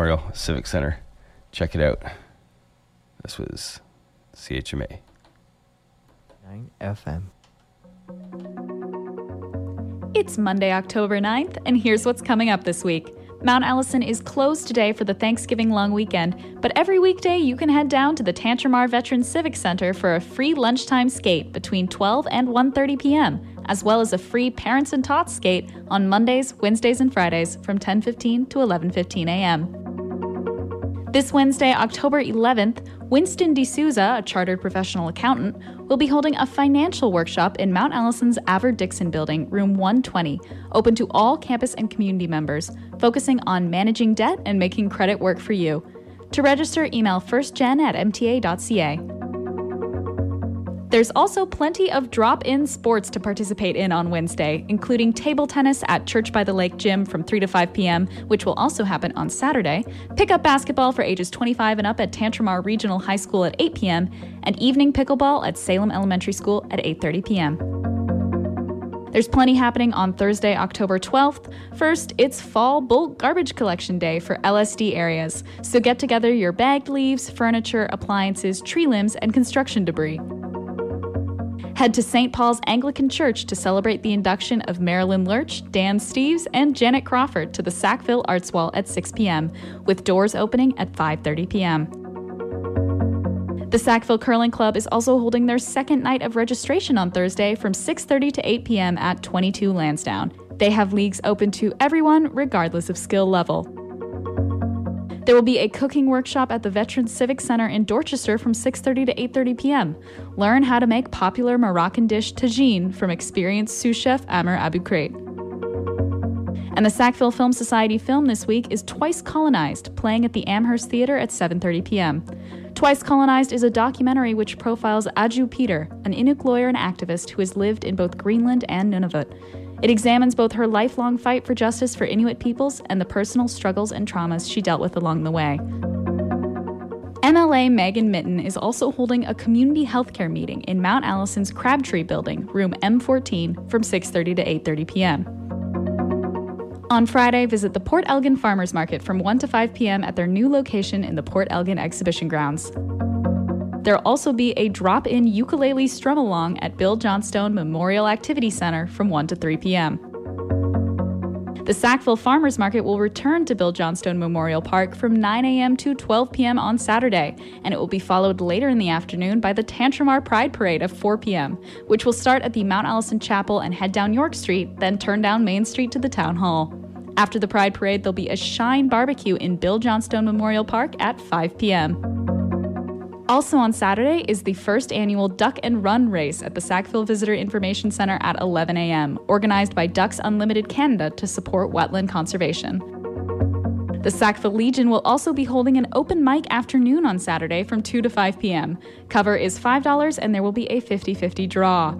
Memorial Civic Center. Check it out. This was CHMA. 9 FM. It's Monday, October 9th, and here's what's coming up this week. Mount Allison is closed today for the Thanksgiving long weekend, but every weekday you can head down to the Tantramar Veterans Civic Center for a free lunchtime skate between 12 and 1:30 p.m., as well as a free Parents and Tots skate on Mondays, Wednesdays, and Fridays from 10:15 to 11:15 a.m. This Wednesday, October 11th, Winston D'Souza, a chartered professional accountant, will be holding a financial workshop in Mount Allison's Avard Dixon building, room 120, open to all campus and community members, focusing on managing debt and making credit work for you. To register, email firstgen at mta.ca. There's also plenty of drop in sports to participate in on Wednesday, including table tennis at Church by the Lake Gym from 3 to 5 p.m., which will also happen on Saturday, pickup basketball for ages 25 and up at Tantramar Regional High School at 8 p.m., and evening pickleball at Salem Elementary School at 8:30 p.m. There's plenty happening on Thursday, October 12th. First, it's Fall Bulk Garbage Collection Day for LSD areas, so get together your bagged leaves, furniture, appliances, tree limbs, and construction debris. Head to St. Paul's Anglican Church to celebrate the induction of Marilyn Lerch, Dan Steeves, and Janet Crawford to the Sackville Arts Wall at 6 p.m., with doors opening at 5:30 p.m. The Sackville Curling Club is also holding their second night of registration on Thursday from 6:30 to 8 p.m. at 22 Lansdowne. They have leagues open to everyone regardless of skill level. There will be a cooking workshop at the Veterans Civic Center in Dorchester from 6:30 to 8:30 p.m. Learn how to make popular Moroccan dish tagine from experienced sous chef Amer Abu Krate. And the Sackville Film Society film this week is Twice Colonized, playing at the Amherst Theater at 7:30 p.m. Twice Colonized is a documentary which profiles Aju Peter, an Inuk lawyer and activist who has lived in both Greenland and Nunavut. It examines both her lifelong fight for justice for Inuit peoples and the personal struggles and traumas she dealt with along the way. MLA Megan Mitton is also holding a community healthcare meeting in Mount Allison's Crabtree building, room M14, from 6:30 to 8:30 p.m. On Friday, visit the Port Elgin Farmers Market from 1 to 5 p.m. at their new location in the Port Elgin Exhibition Grounds. There'll also be a drop in ukulele strum along at Bill Johnstone Memorial Activity Center from 1 to 3 p.m. The Sackville Farmers Market will return to Bill Johnstone Memorial Park from 9 a.m. to 12 p.m. on Saturday, and it will be followed later in the afternoon by the Tantramar Pride Parade of 4 p.m., which will start at the Mount Allison Chapel and head down York Street, then turn down Main Street to the Town Hall. After the Pride Parade, there'll be a Shine Barbecue in Bill Johnstone Memorial Park at 5 p.m. Also on Saturday is the first annual Duck and Run race at the Sackville Visitor Information Center at 11 a.m., organized by Ducks Unlimited Canada to support wetland conservation. The Sackville Legion will also be holding an open mic afternoon on Saturday from 2 to 5 p.m. Cover is $5 and there will be a 50 50 draw.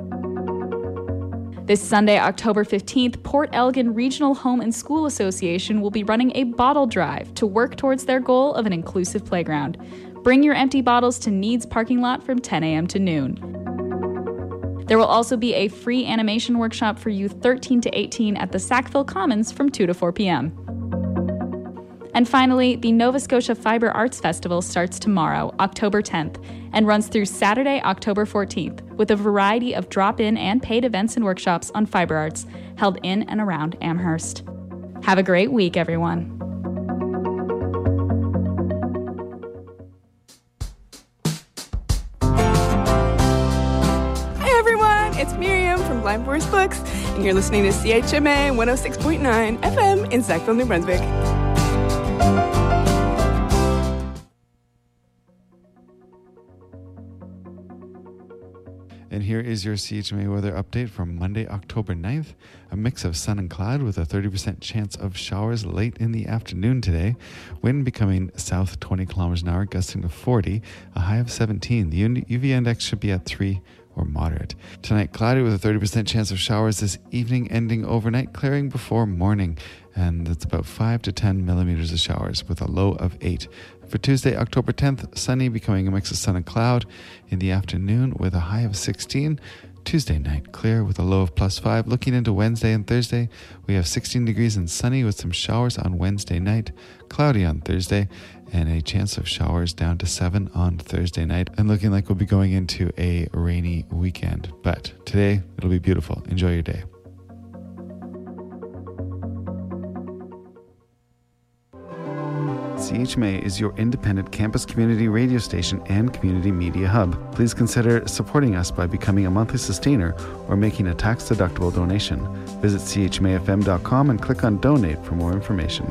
This Sunday, October 15th, Port Elgin Regional Home and School Association will be running a bottle drive to work towards their goal of an inclusive playground. Bring your empty bottles to Needs parking lot from 10 a.m. to noon. There will also be a free animation workshop for youth 13 to 18 at the Sackville Commons from 2 to 4 p.m. And finally, the Nova Scotia Fiber Arts Festival starts tomorrow, October 10th, and runs through Saturday, October 14th, with a variety of drop in and paid events and workshops on fiber arts held in and around Amherst. Have a great week, everyone. And you're listening to CHMA 106.9 FM in Sackville, New Brunswick. And here is your CHMA weather update for Monday, October 9th. A mix of sun and cloud with a 30% chance of showers late in the afternoon today. Wind becoming south 20 kilometers an hour, gusting to 40, a high of 17. The UV index should be at 3 or moderate. Tonight, cloudy with a 30% chance of showers this evening, ending overnight, clearing before morning. And it's about 5 to 10 millimeters of showers with a low of 8. For Tuesday, October 10th, sunny, becoming a mix of sun and cloud in the afternoon with a high of 16. Tuesday night, clear with a low of plus 5. Looking into Wednesday and Thursday, we have 16 degrees and sunny with some showers on Wednesday night, cloudy on Thursday, and a chance of showers down to 7 on Thursday night. And looking like we'll be going into a rainy weekend. But today, it'll be beautiful. Enjoy your day. CHMA is your independent campus community radio station and community media hub. Please consider supporting us by becoming a monthly sustainer or making a tax deductible donation. Visit chmafm.com and click on donate for more information.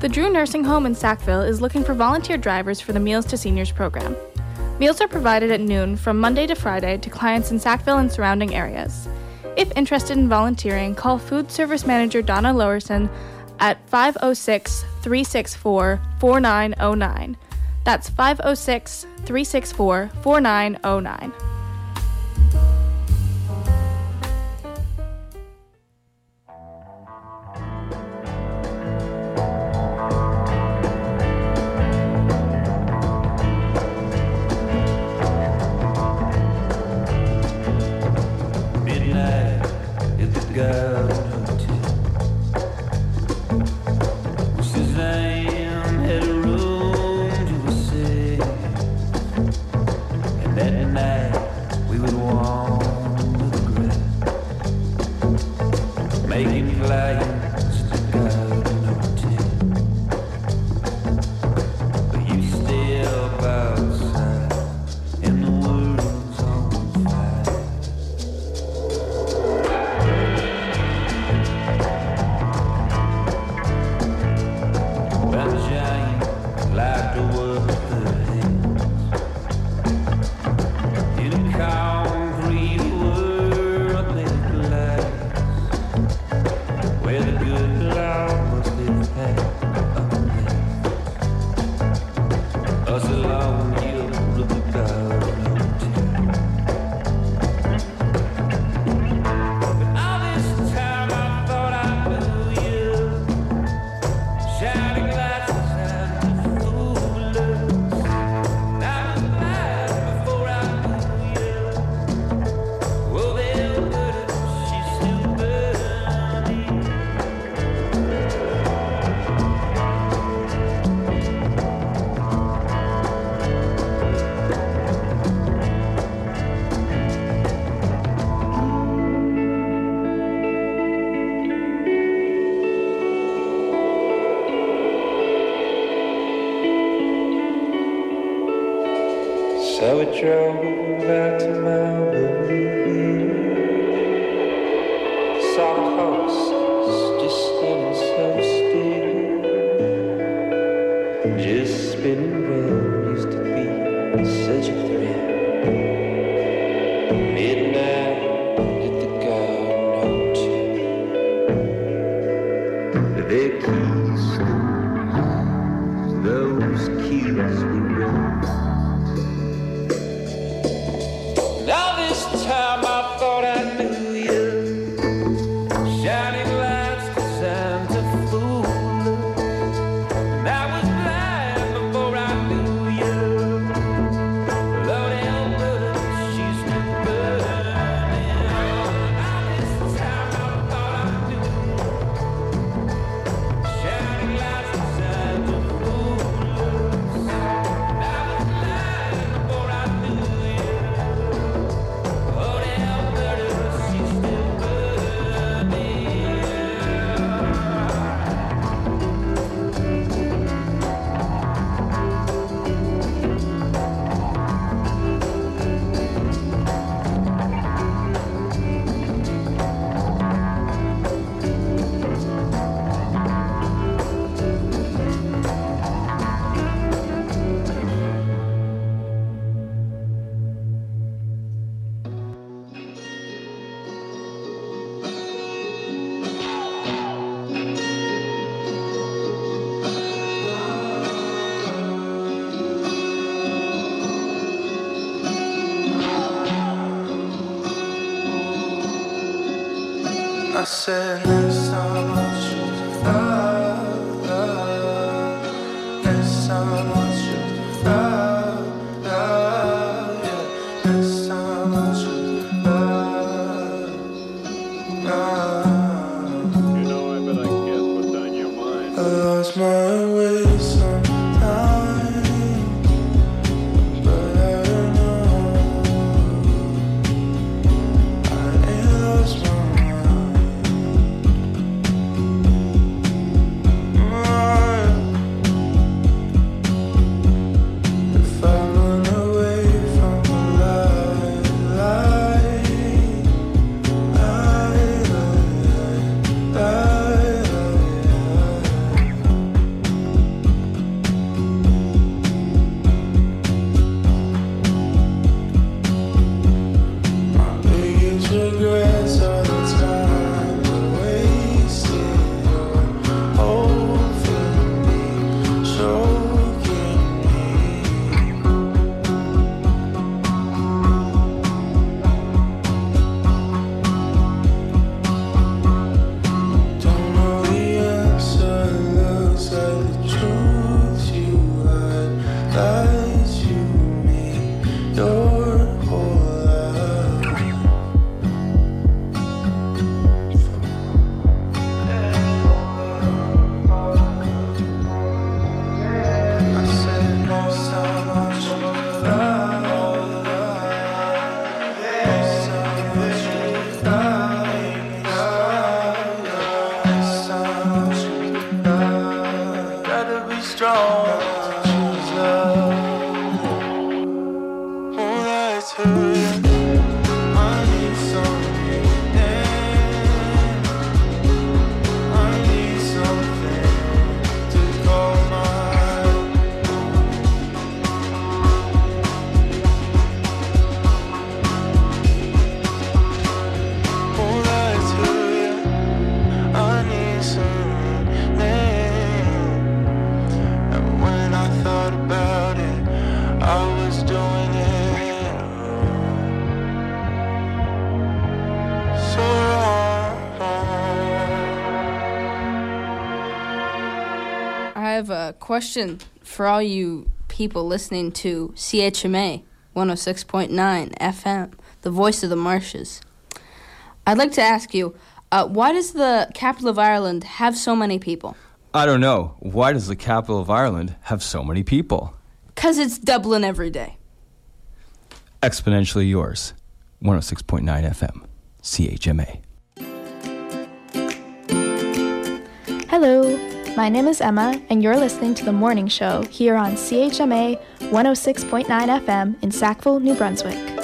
The Drew Nursing Home in Sackville is looking for volunteer drivers for the Meals to Seniors program. Meals are provided at noon from Monday to Friday to clients in Sackville and surrounding areas. If interested in volunteering, call Food Service Manager Donna Lowerson at 506 364 4909. That's 506 364 4909. Said have a question for all you people listening to CHMA 106.9 FM, the voice of the marshes. I'd like to ask you, uh, why does the capital of Ireland have so many people? I don't know. Why does the capital of Ireland have so many people? Because it's Dublin every day. Exponentially yours, 106.9 FM, CHMA. Hello. My name is Emma, and you're listening to The Morning Show here on CHMA 106.9 FM in Sackville, New Brunswick.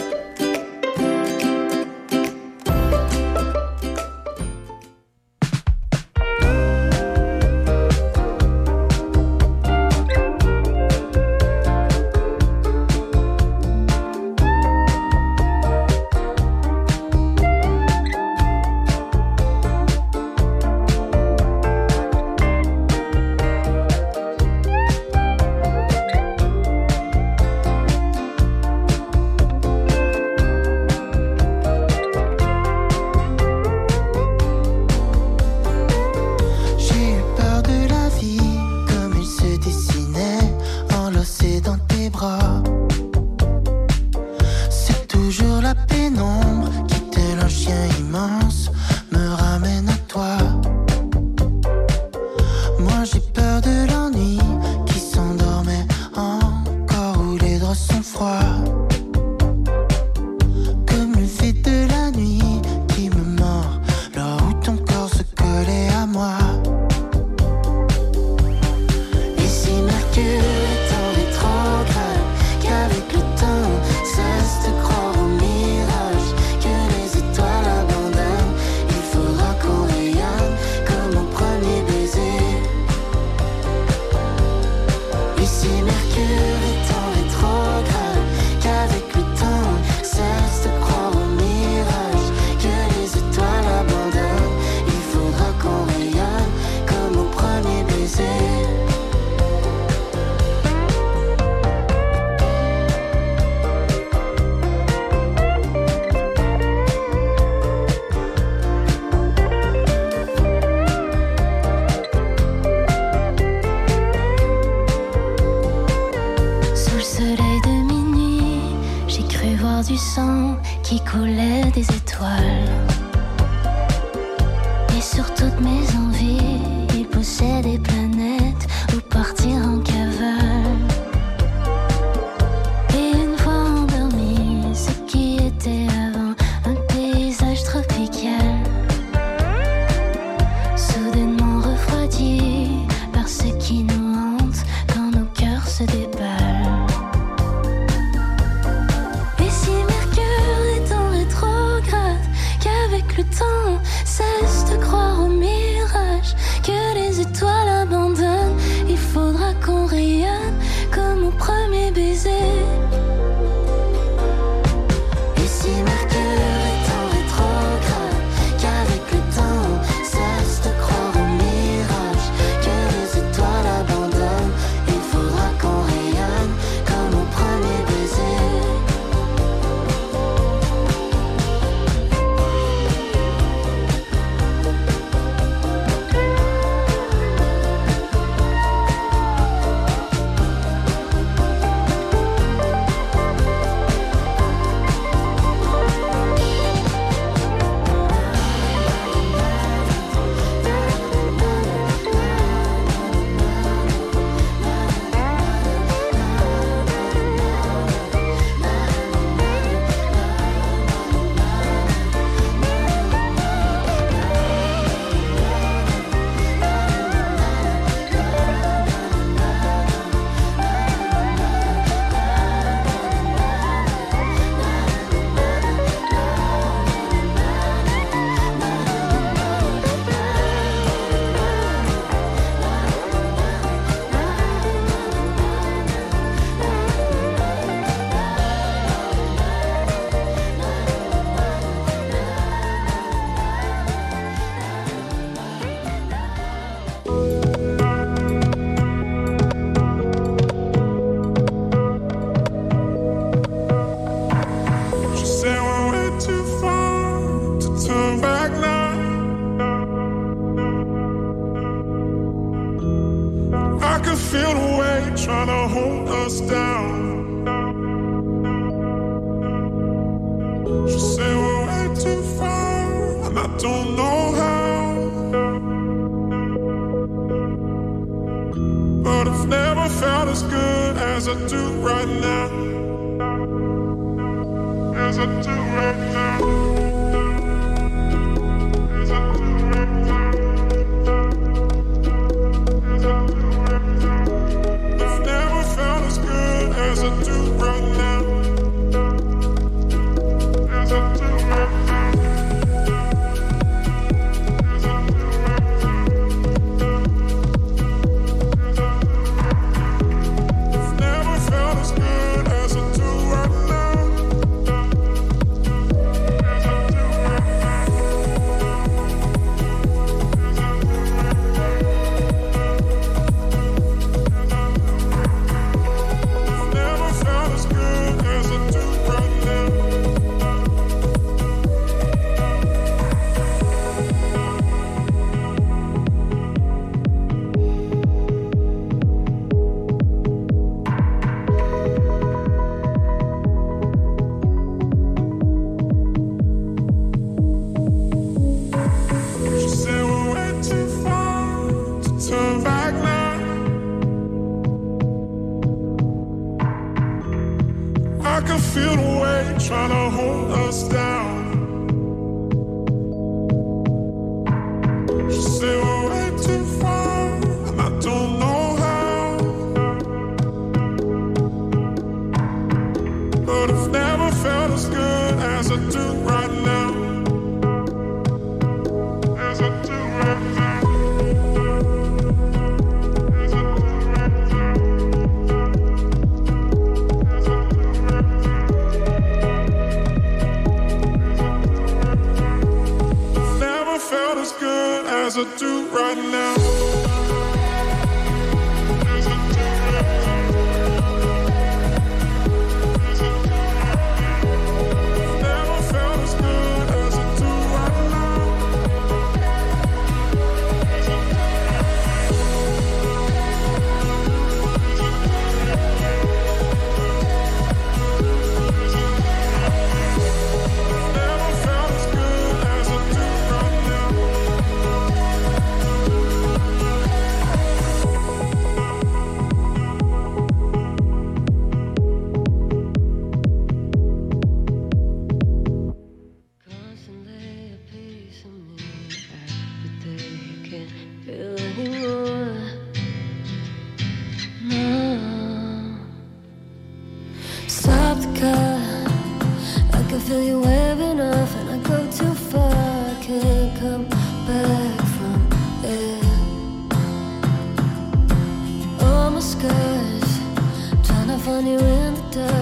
funny when the dark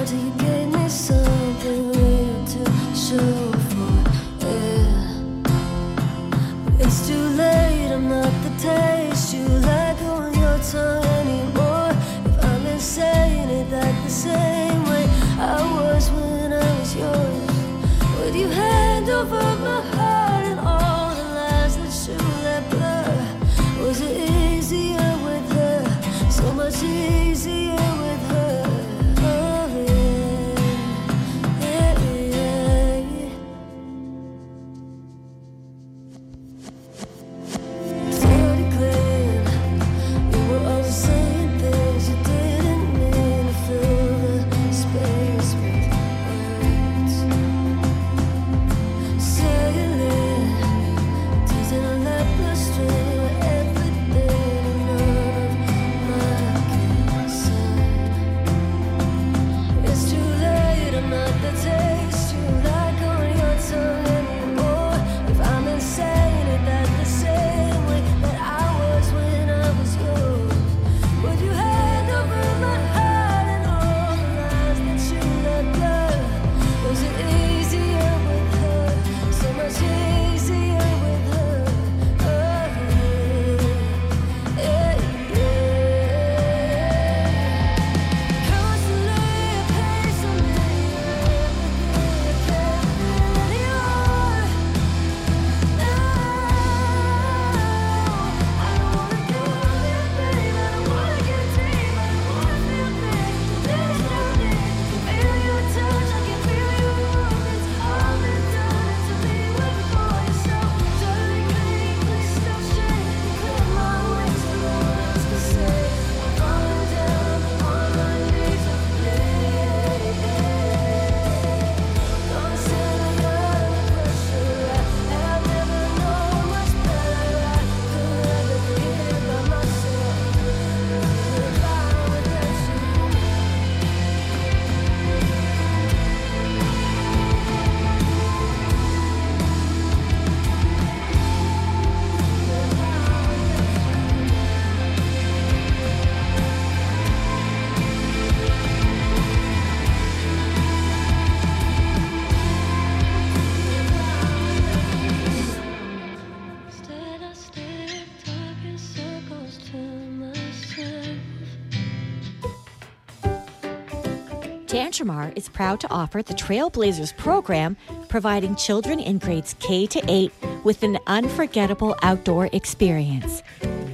Is proud to offer the Trailblazers program, providing children in grades K to 8 with an unforgettable outdoor experience.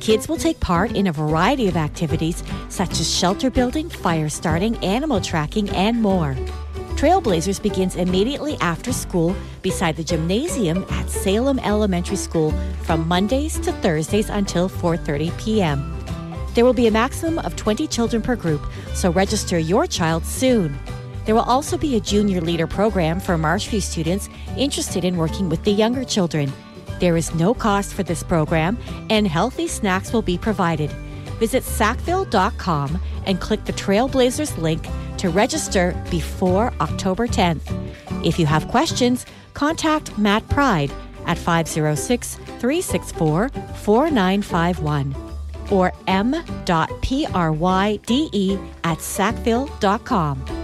Kids will take part in a variety of activities such as shelter building, fire starting, animal tracking, and more. Trailblazers begins immediately after school beside the gymnasium at Salem Elementary School from Mondays to Thursdays until 4:30 p.m. There will be a maximum of 20 children per group, so register your child soon. There will also be a junior leader program for Marshview students interested in working with the younger children. There is no cost for this program, and healthy snacks will be provided. Visit sackville.com and click the Trailblazers link to register before October 10th. If you have questions, contact Matt Pryde at 506 364 4951 or m.pryde at sackville.com.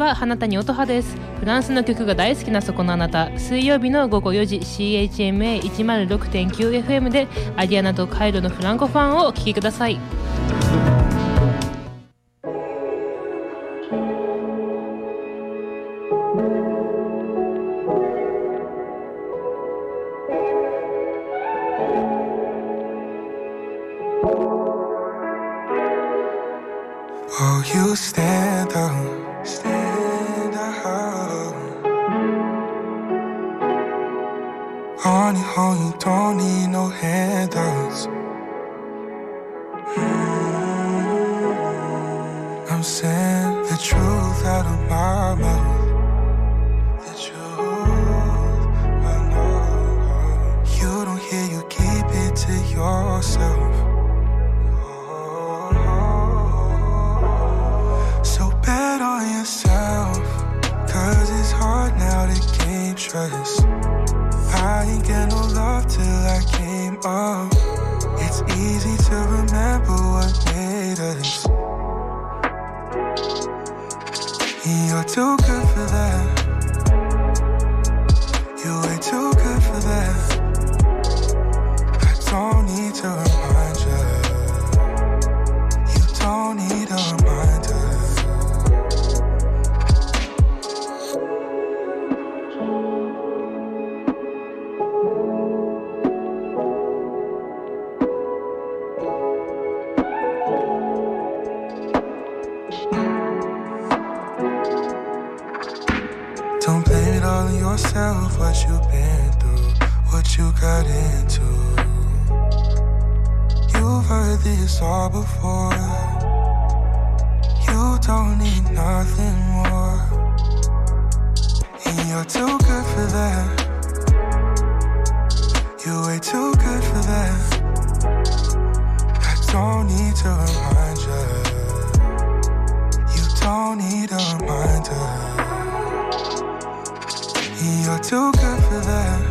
は花谷音葉です。フランスの曲が大好きなそこのあなた。水曜日の午後4時 CHMA106.9FM でアリアナとカイロのフランコファンをお聴きください。It all on yourself, what you've been through, what you got into. You've heard this all before. You don't need nothing more. And you're too good for that. You're way too good for that. I don't need to remind you. You don't need a reminder. You're too good for that.